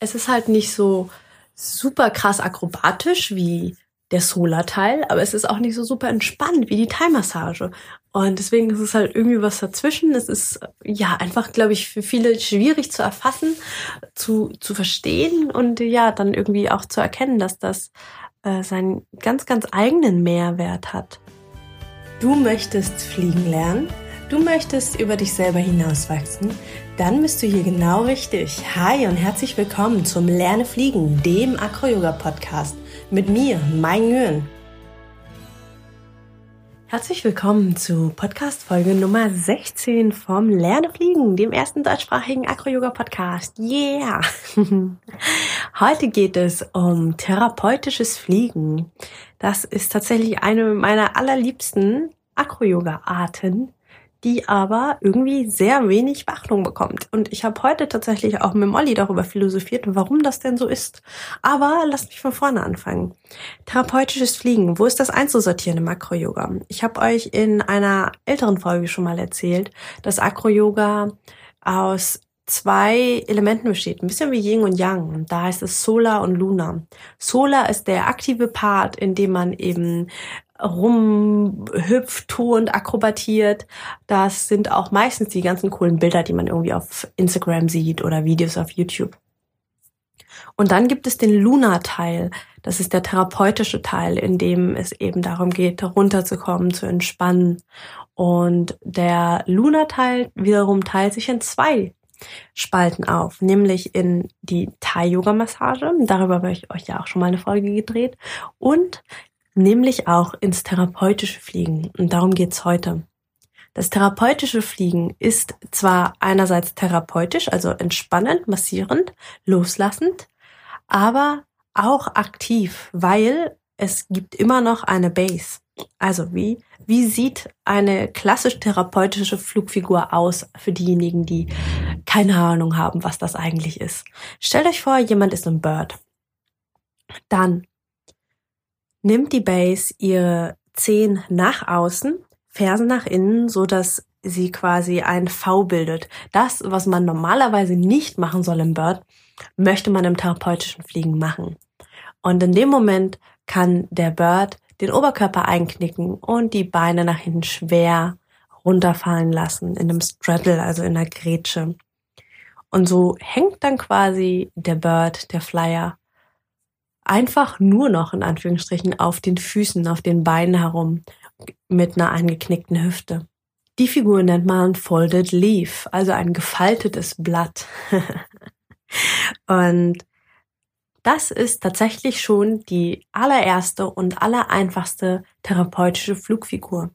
es ist halt nicht so super krass akrobatisch wie der Solar-Teil, aber es ist auch nicht so super entspannt wie die Thai-Massage. Und deswegen ist es halt irgendwie was dazwischen. Es ist ja einfach, glaube ich, für viele schwierig zu erfassen, zu, zu verstehen und ja, dann irgendwie auch zu erkennen, dass das äh, seinen ganz, ganz eigenen Mehrwert hat. Du möchtest fliegen lernen? Du möchtest über dich selber hinauswachsen? Dann bist du hier genau richtig. Hi und herzlich willkommen zum Lerne Fliegen, dem Acro-Yoga-Podcast mit mir, Mai Nguyen. Herzlich willkommen zu Podcast-Folge Nummer 16 vom Lerne Fliegen, dem ersten deutschsprachigen Acro-Yoga-Podcast. Yeah! Heute geht es um therapeutisches Fliegen. Das ist tatsächlich eine meiner allerliebsten Acro-Yoga-Arten, die aber irgendwie sehr wenig Beachtung bekommt. Und ich habe heute tatsächlich auch mit Molly darüber philosophiert, warum das denn so ist. Aber lasst mich von vorne anfangen. Therapeutisches Fliegen, wo ist das einzusortieren im Acro-Yoga? Ich habe euch in einer älteren Folge schon mal erzählt, dass Acro-Yoga aus zwei Elementen besteht, ein bisschen wie Yin und Yang. Da heißt es Solar und Luna. Solar ist der aktive Part, in dem man eben rumhüpft, turnt, akrobatiert. Das sind auch meistens die ganzen coolen Bilder, die man irgendwie auf Instagram sieht oder Videos auf YouTube. Und dann gibt es den Luna-Teil. Das ist der therapeutische Teil, in dem es eben darum geht, runterzukommen, zu entspannen. Und der Luna-Teil wiederum teilt sich in zwei Spalten auf, nämlich in die Thai-Yoga-Massage. Darüber habe ich euch ja auch schon mal eine Folge gedreht. Und nämlich auch ins therapeutische Fliegen. Und darum geht's heute. Das therapeutische Fliegen ist zwar einerseits therapeutisch, also entspannend, massierend, loslassend, aber auch aktiv, weil es gibt immer noch eine Base. Also wie, wie sieht eine klassisch therapeutische Flugfigur aus für diejenigen, die keine Ahnung haben, was das eigentlich ist? Stellt euch vor, jemand ist ein Bird. Dann nimmt die Base ihre Zehen nach außen, Fersen nach innen, so dass sie quasi ein V bildet. Das, was man normalerweise nicht machen soll im Bird, möchte man im therapeutischen Fliegen machen. Und in dem Moment kann der Bird den Oberkörper einknicken und die Beine nach hinten schwer runterfallen lassen in einem Straddle, also in einer Grätsche. Und so hängt dann quasi der Bird, der Flyer, einfach nur noch in Anführungsstrichen auf den Füßen, auf den Beinen herum mit einer eingeknickten Hüfte. Die Figur nennt man Folded Leaf, also ein gefaltetes Blatt. und das ist tatsächlich schon die allererste und allereinfachste therapeutische Flugfigur.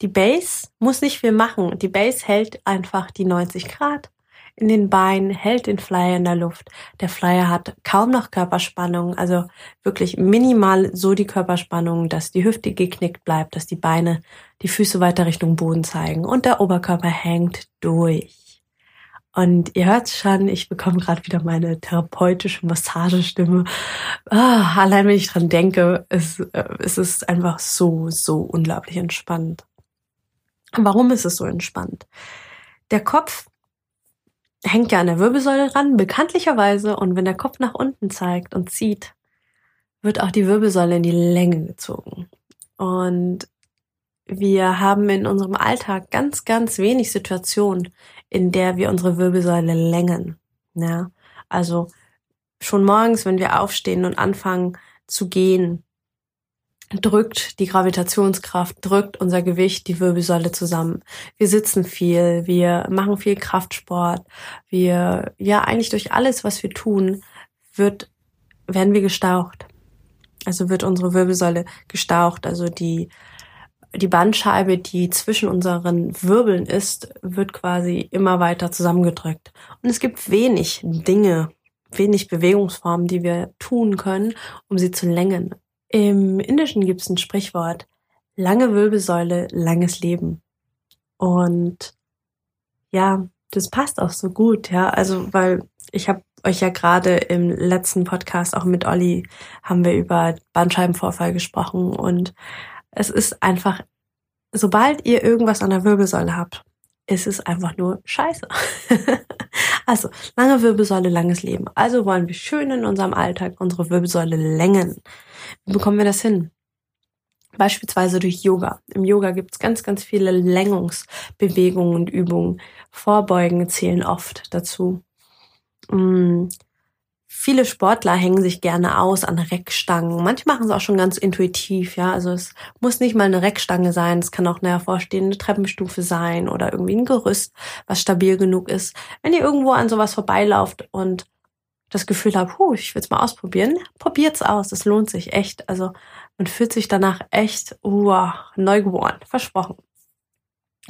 Die Base muss nicht viel machen. Die Base hält einfach die 90 Grad in den Beinen, hält den Flyer in der Luft. Der Flyer hat kaum noch Körperspannung, also wirklich minimal so die Körperspannung, dass die Hüfte geknickt bleibt, dass die Beine, die Füße weiter Richtung Boden zeigen und der Oberkörper hängt durch. Und ihr hört schon, ich bekomme gerade wieder meine therapeutische Massagestimme. Ah, allein wenn ich dran denke, es, äh, es ist einfach so, so unglaublich entspannt. Warum ist es so entspannt? Der Kopf hängt ja an der Wirbelsäule dran, bekanntlicherweise. Und wenn der Kopf nach unten zeigt und zieht, wird auch die Wirbelsäule in die Länge gezogen. Und wir haben in unserem Alltag ganz, ganz wenig Situationen, in der wir unsere Wirbelsäule längen. Ja, also schon morgens, wenn wir aufstehen und anfangen zu gehen, drückt die Gravitationskraft, drückt unser Gewicht die Wirbelsäule zusammen. Wir sitzen viel, wir machen viel Kraftsport, wir, ja, eigentlich durch alles, was wir tun, wird, werden wir gestaucht. Also wird unsere Wirbelsäule gestaucht, also die, die Bandscheibe, die zwischen unseren Wirbeln ist, wird quasi immer weiter zusammengedrückt. Und es gibt wenig Dinge, wenig Bewegungsformen, die wir tun können, um sie zu längen. Im Indischen gibt es ein Sprichwort, lange Wirbelsäule, langes Leben. Und ja, das passt auch so gut, ja. Also, weil ich habe euch ja gerade im letzten Podcast auch mit Olli haben wir über Bandscheibenvorfall gesprochen und es ist einfach, sobald ihr irgendwas an der Wirbelsäule habt, ist es einfach nur scheiße. also, lange Wirbelsäule, langes Leben. Also wollen wir schön in unserem Alltag unsere Wirbelsäule längen. Wie bekommen wir das hin? Beispielsweise durch Yoga. Im Yoga gibt es ganz, ganz viele Längungsbewegungen und Übungen. Vorbeugen zählen oft dazu. Viele Sportler hängen sich gerne aus an Reckstangen. Manche machen es auch schon ganz intuitiv, ja. Also es muss nicht mal eine Reckstange sein, es kann auch eine hervorstehende Treppenstufe sein oder irgendwie ein Gerüst, was stabil genug ist. Wenn ihr irgendwo an sowas vorbeilauft und das Gefühl habt, huh, ich will es mal ausprobieren, probiert's aus. Es lohnt sich echt. Also man fühlt sich danach echt uh, neu geboren, versprochen.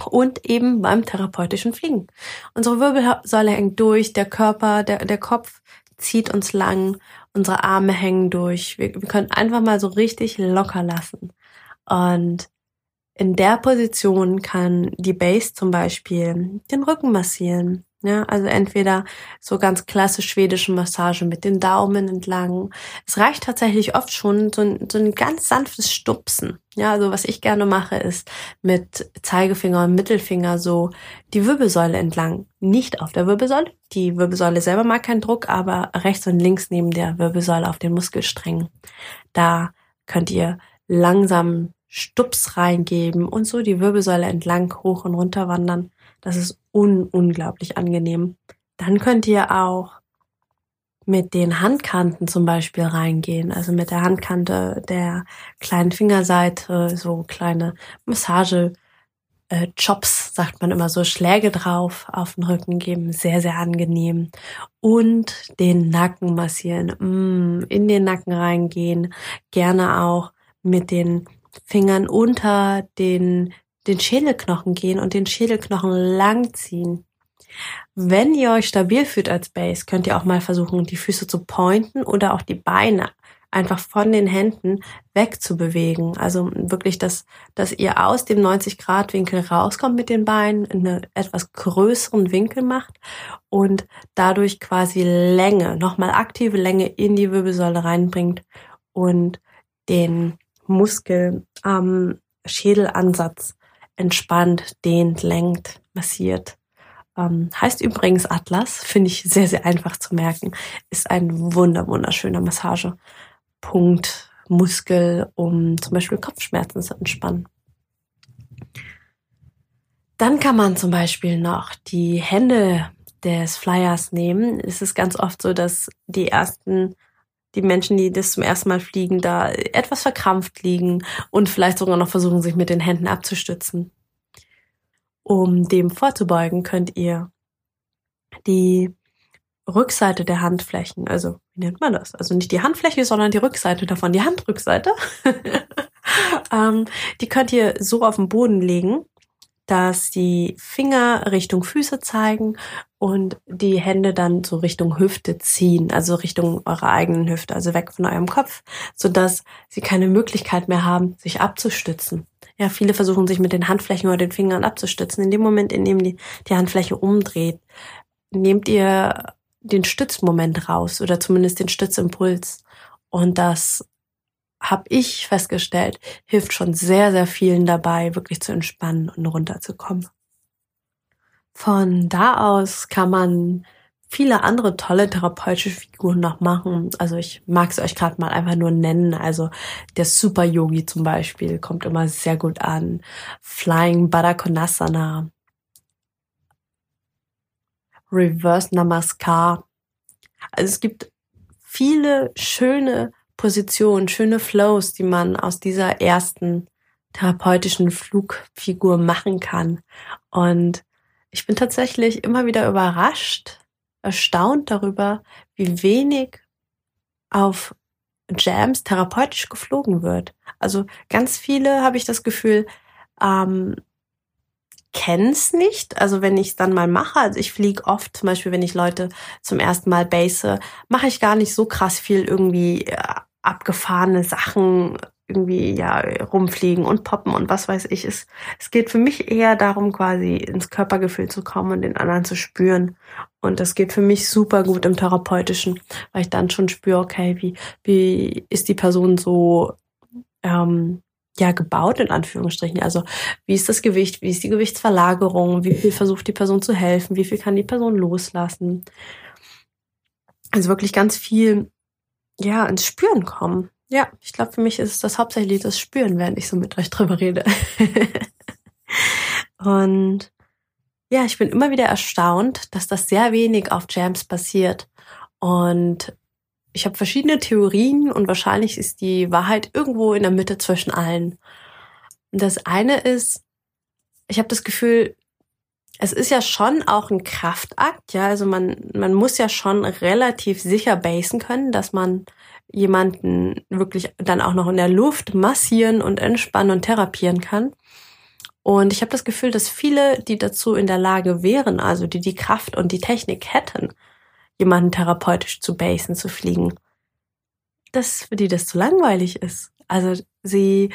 Und eben beim therapeutischen Fliegen. Unsere Wirbelsäule hängt durch, der Körper, der, der Kopf zieht uns lang, unsere Arme hängen durch. Wir, wir können einfach mal so richtig locker lassen. Und in der Position kann die Base zum Beispiel den Rücken massieren, ja, also entweder so ganz klassisch schwedische Massage mit den Daumen entlang. Es reicht tatsächlich oft schon so ein, so ein ganz sanftes Stupsen. Ja, also was ich gerne mache, ist mit Zeigefinger und Mittelfinger so die Wirbelsäule entlang. Nicht auf der Wirbelsäule. Die Wirbelsäule selber mag keinen Druck, aber rechts und links neben der Wirbelsäule auf den Muskelsträngen. Da könnt ihr langsam Stups reingeben und so die Wirbelsäule entlang hoch und runter wandern. Das ist un unglaublich angenehm. Dann könnt ihr auch mit den Handkanten zum Beispiel reingehen, also mit der Handkante der kleinen Fingerseite, so kleine Massage, äh, Chops, sagt man immer so, Schläge drauf auf den Rücken geben, sehr, sehr angenehm. Und den Nacken massieren, mm, in den Nacken reingehen, gerne auch mit den Fingern unter den den Schädelknochen gehen und den Schädelknochen lang ziehen. Wenn ihr euch stabil fühlt als Base, könnt ihr auch mal versuchen, die Füße zu pointen oder auch die Beine einfach von den Händen wegzubewegen. Also wirklich, dass, dass ihr aus dem 90-Grad-Winkel rauskommt mit den Beinen, in einen etwas größeren Winkel macht und dadurch quasi Länge, nochmal aktive Länge in die Wirbelsäule reinbringt und den Muskel am Schädelansatz entspannt, dehnt, lenkt, massiert. Ähm, heißt übrigens Atlas, finde ich sehr, sehr einfach zu merken. Ist ein wunder, wunderschöner Massagepunkt, Muskel, um zum Beispiel Kopfschmerzen zu entspannen. Dann kann man zum Beispiel noch die Hände des Flyers nehmen. Es ist ganz oft so, dass die ersten die Menschen, die das zum ersten Mal fliegen, da etwas verkrampft liegen und vielleicht sogar noch versuchen, sich mit den Händen abzustützen. Um dem vorzubeugen, könnt ihr die Rückseite der Handflächen, also wie nennt man das? Also nicht die Handfläche, sondern die Rückseite davon, die Handrückseite. ähm, die könnt ihr so auf den Boden legen, dass die Finger Richtung Füße zeigen und die Hände dann so Richtung Hüfte ziehen, also Richtung eurer eigenen Hüfte, also weg von eurem Kopf, so dass sie keine Möglichkeit mehr haben, sich abzustützen. Ja, viele versuchen sich mit den Handflächen oder den Fingern abzustützen. In dem Moment, in dem die, die Handfläche umdreht, nehmt ihr den Stützmoment raus oder zumindest den Stützimpuls. Und das habe ich festgestellt, hilft schon sehr, sehr vielen dabei, wirklich zu entspannen und runterzukommen. Von da aus kann man viele andere tolle therapeutische Figuren noch machen. Also ich mag es euch gerade mal einfach nur nennen. Also der Super Yogi zum Beispiel kommt immer sehr gut an. Flying Badakonasana. Reverse Namaskar. Also es gibt viele schöne Positionen, schöne Flows, die man aus dieser ersten therapeutischen Flugfigur machen kann. Und ich bin tatsächlich immer wieder überrascht, erstaunt darüber, wie wenig auf Jams therapeutisch geflogen wird. Also ganz viele habe ich das Gefühl, ähm, kenn's nicht. Also wenn ich es dann mal mache, also ich fliege oft, zum Beispiel wenn ich Leute zum ersten Mal base, mache ich gar nicht so krass viel irgendwie äh, abgefahrene Sachen irgendwie ja rumfliegen und poppen und was weiß ich. Es, es geht für mich eher darum, quasi ins Körpergefühl zu kommen und den anderen zu spüren. Und das geht für mich super gut im Therapeutischen, weil ich dann schon spüre, okay, wie, wie ist die Person so, ähm, ja gebaut in Anführungsstrichen. Also wie ist das Gewicht, wie ist die Gewichtsverlagerung, wie viel versucht die Person zu helfen, wie viel kann die Person loslassen. Also wirklich ganz viel ja ins Spüren kommen. Ja, ich glaube, für mich ist das hauptsächlich das Spüren, während ich so mit euch drüber rede. Und ja, ich bin immer wieder erstaunt, dass das sehr wenig auf Jams passiert. Und ich habe verschiedene Theorien und wahrscheinlich ist die Wahrheit irgendwo in der Mitte zwischen allen. Und das eine ist, ich habe das Gefühl, es ist ja schon auch ein Kraftakt, ja, also man man muss ja schon relativ sicher basen können, dass man jemanden wirklich dann auch noch in der Luft massieren und entspannen und therapieren kann. Und ich habe das Gefühl, dass viele, die dazu in der Lage wären, also die die Kraft und die Technik hätten, jemanden therapeutisch zu basen, zu fliegen, dass für die das zu langweilig ist. Also sie,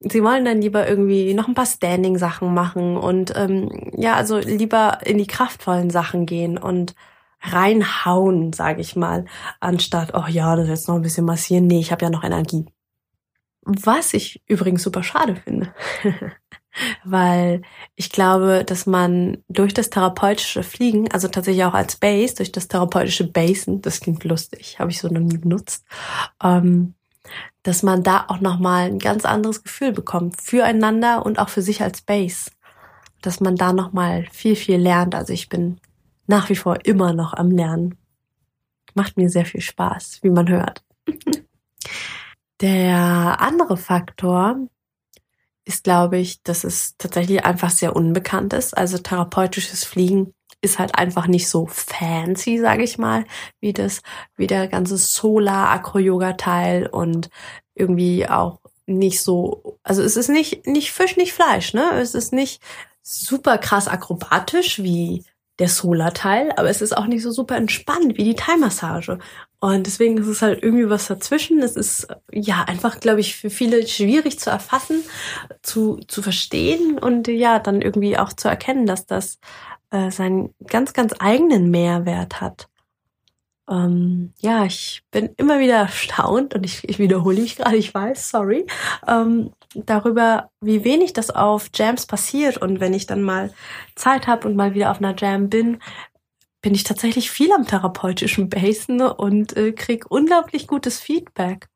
sie wollen dann lieber irgendwie noch ein paar Standing-Sachen machen und ähm, ja, also lieber in die kraftvollen Sachen gehen und reinhauen, sage ich mal, anstatt, oh ja, das jetzt noch ein bisschen massieren. Nee, ich habe ja noch Energie. Was ich übrigens super schade finde. Weil ich glaube, dass man durch das therapeutische Fliegen, also tatsächlich auch als Base, durch das therapeutische Basen, das klingt lustig, habe ich so noch nie benutzt, ähm, dass man da auch nochmal ein ganz anderes Gefühl bekommt füreinander und auch für sich als Base. Dass man da nochmal viel, viel lernt. Also ich bin nach wie vor immer noch am Lernen. Macht mir sehr viel Spaß, wie man hört. Der andere Faktor ist, glaube ich, dass es tatsächlich einfach sehr unbekannt ist. Also therapeutisches Fliegen ist halt einfach nicht so fancy, sage ich mal, wie das, wie der ganze Solar-Acro-Yoga-Teil und irgendwie auch nicht so, also es ist nicht, nicht Fisch, nicht Fleisch, ne? Es ist nicht super krass akrobatisch wie der Solar-Teil, aber es ist auch nicht so super entspannt wie die Thai-Massage. Und deswegen ist es halt irgendwie was dazwischen. Es ist ja einfach, glaube ich, für viele schwierig zu erfassen, zu, zu verstehen und ja, dann irgendwie auch zu erkennen, dass das äh, seinen ganz, ganz eigenen Mehrwert hat. Ähm, ja, ich bin immer wieder erstaunt und ich, ich wiederhole mich gerade, ich weiß, sorry, ähm, darüber, wie wenig das auf Jams passiert. Und wenn ich dann mal Zeit habe und mal wieder auf einer Jam bin, bin ich tatsächlich viel am therapeutischen Basen und äh, krieg unglaublich gutes Feedback.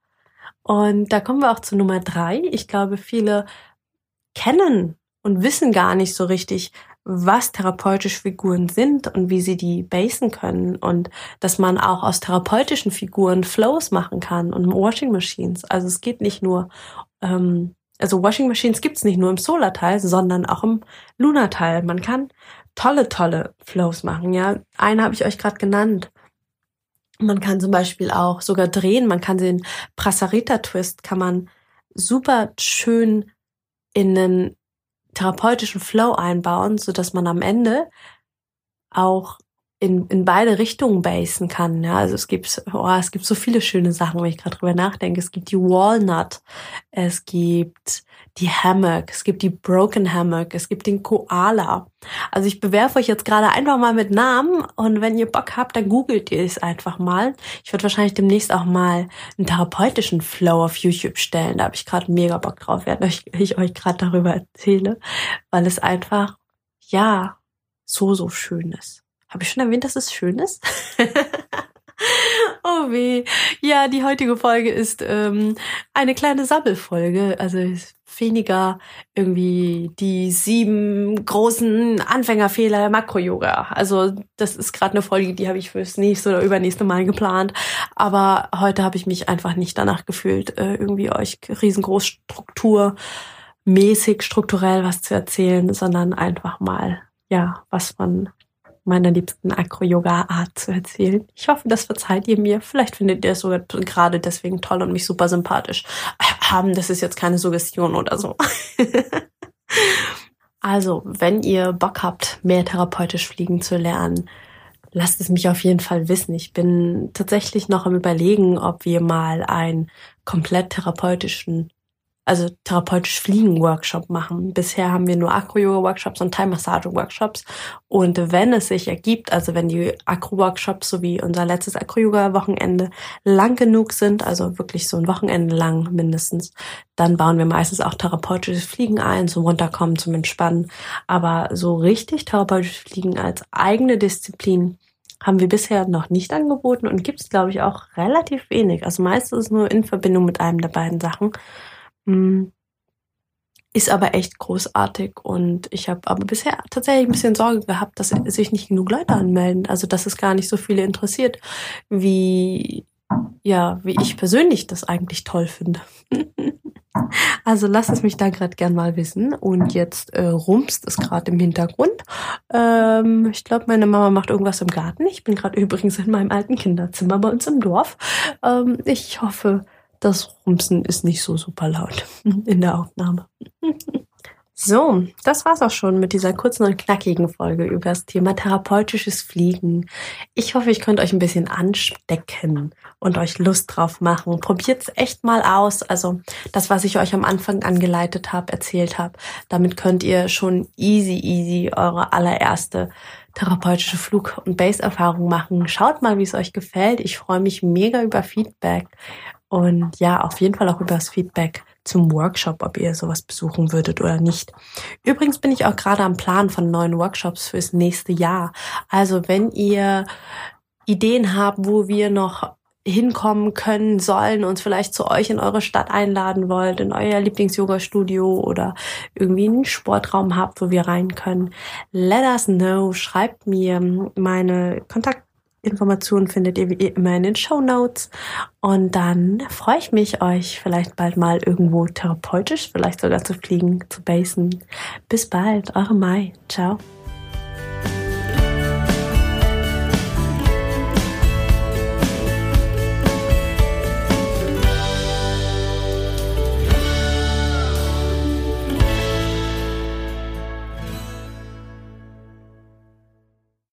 Und da kommen wir auch zu Nummer drei. Ich glaube, viele kennen und wissen gar nicht so richtig, was therapeutische Figuren sind und wie sie die basen können und dass man auch aus therapeutischen Figuren Flows machen kann und Washing Machines. Also es geht nicht nur ähm, also Washing Machines gibt's nicht nur im Solar-Teil, sondern auch im Lunar-Teil. Man kann tolle, tolle Flows machen. Ja, eine habe ich euch gerade genannt. Man kann zum Beispiel auch sogar drehen. Man kann den Prasarita-Twist kann man super schön in einen therapeutischen Flow einbauen, so dass man am Ende auch in, in beide Richtungen basen kann. Ja, also es gibt, oh, es gibt so viele schöne Sachen, wenn ich gerade drüber nachdenke. Es gibt die Walnut, es gibt die Hammock, es gibt die Broken Hammock, es gibt den Koala. Also ich bewerfe euch jetzt gerade einfach mal mit Namen und wenn ihr Bock habt, dann googelt ihr es einfach mal. Ich werde wahrscheinlich demnächst auch mal einen therapeutischen Flow auf YouTube stellen. Da habe ich gerade mega Bock drauf, während ich, ich euch gerade darüber erzähle, weil es einfach, ja, so, so schön ist. Habe ich schon erwähnt, dass es schön ist? oh weh. Ja, die heutige Folge ist ähm, eine kleine Sammelfolge. Also weniger irgendwie die sieben großen Anfängerfehler der Makro-Yoga. Also das ist gerade eine Folge, die habe ich fürs nächste oder übernächste Mal geplant. Aber heute habe ich mich einfach nicht danach gefühlt, äh, irgendwie euch riesengroß Struktur mäßig strukturell was zu erzählen, sondern einfach mal ja, was man meiner liebsten Acro-Yoga-Art zu erzählen. Ich hoffe, das verzeiht ihr mir. Vielleicht findet ihr es sogar gerade deswegen toll und mich super sympathisch. Haben, das ist jetzt keine Suggestion oder so. also, wenn ihr Bock habt, mehr therapeutisch fliegen zu lernen, lasst es mich auf jeden Fall wissen. Ich bin tatsächlich noch am überlegen, ob wir mal einen komplett therapeutischen also therapeutisch Fliegen-Workshop machen. Bisher haben wir nur Acro-Yoga-Workshops und Thai-Massage-Workshops. Und wenn es sich ergibt, also wenn die Acro-Workshops sowie unser letztes Acro-Yoga-Wochenende lang genug sind, also wirklich so ein Wochenende lang mindestens, dann bauen wir meistens auch therapeutisches Fliegen ein, zum Runterkommen, zum Entspannen. Aber so richtig therapeutisches Fliegen als eigene Disziplin haben wir bisher noch nicht angeboten und gibt es, glaube ich, auch relativ wenig. Also meistens nur in Verbindung mit einem der beiden Sachen. Hm. Ist aber echt großartig und ich habe aber bisher tatsächlich ein bisschen Sorge gehabt, dass sich nicht genug Leute anmelden. Also dass es gar nicht so viele interessiert, wie ja, wie ich persönlich das eigentlich toll finde. Also lasst es mich da gerade gern mal wissen. Und jetzt äh, rumst es gerade im Hintergrund. Ähm, ich glaube, meine Mama macht irgendwas im Garten. Ich bin gerade übrigens in meinem alten Kinderzimmer bei uns im Dorf. Ähm, ich hoffe, das Rumsen ist nicht so super laut in der Aufnahme. So, das war's auch schon mit dieser kurzen und knackigen Folge über das Thema therapeutisches Fliegen. Ich hoffe, ich konnte euch ein bisschen anstecken und euch Lust drauf machen. Probiert's echt mal aus. Also das, was ich euch am Anfang angeleitet habe, erzählt habe, damit könnt ihr schon easy, easy eure allererste therapeutische Flug- und Base-Erfahrung machen. Schaut mal, wie es euch gefällt. Ich freue mich mega über Feedback und ja, auf jeden Fall auch über das Feedback zum Workshop, ob ihr sowas besuchen würdet oder nicht. Übrigens bin ich auch gerade am Plan von neuen Workshops fürs nächste Jahr. Also wenn ihr Ideen habt, wo wir noch hinkommen können sollen, uns vielleicht zu euch in eure Stadt einladen wollt, in euer Lieblings-Yoga-Studio oder irgendwie einen Sportraum habt, wo wir rein können, let us know. Schreibt mir meine Kontakt Informationen findet ihr wie immer in den Show Notes. Und dann freue ich mich, euch vielleicht bald mal irgendwo therapeutisch, vielleicht sogar zu fliegen, zu basen. Bis bald, eure Mai. Ciao.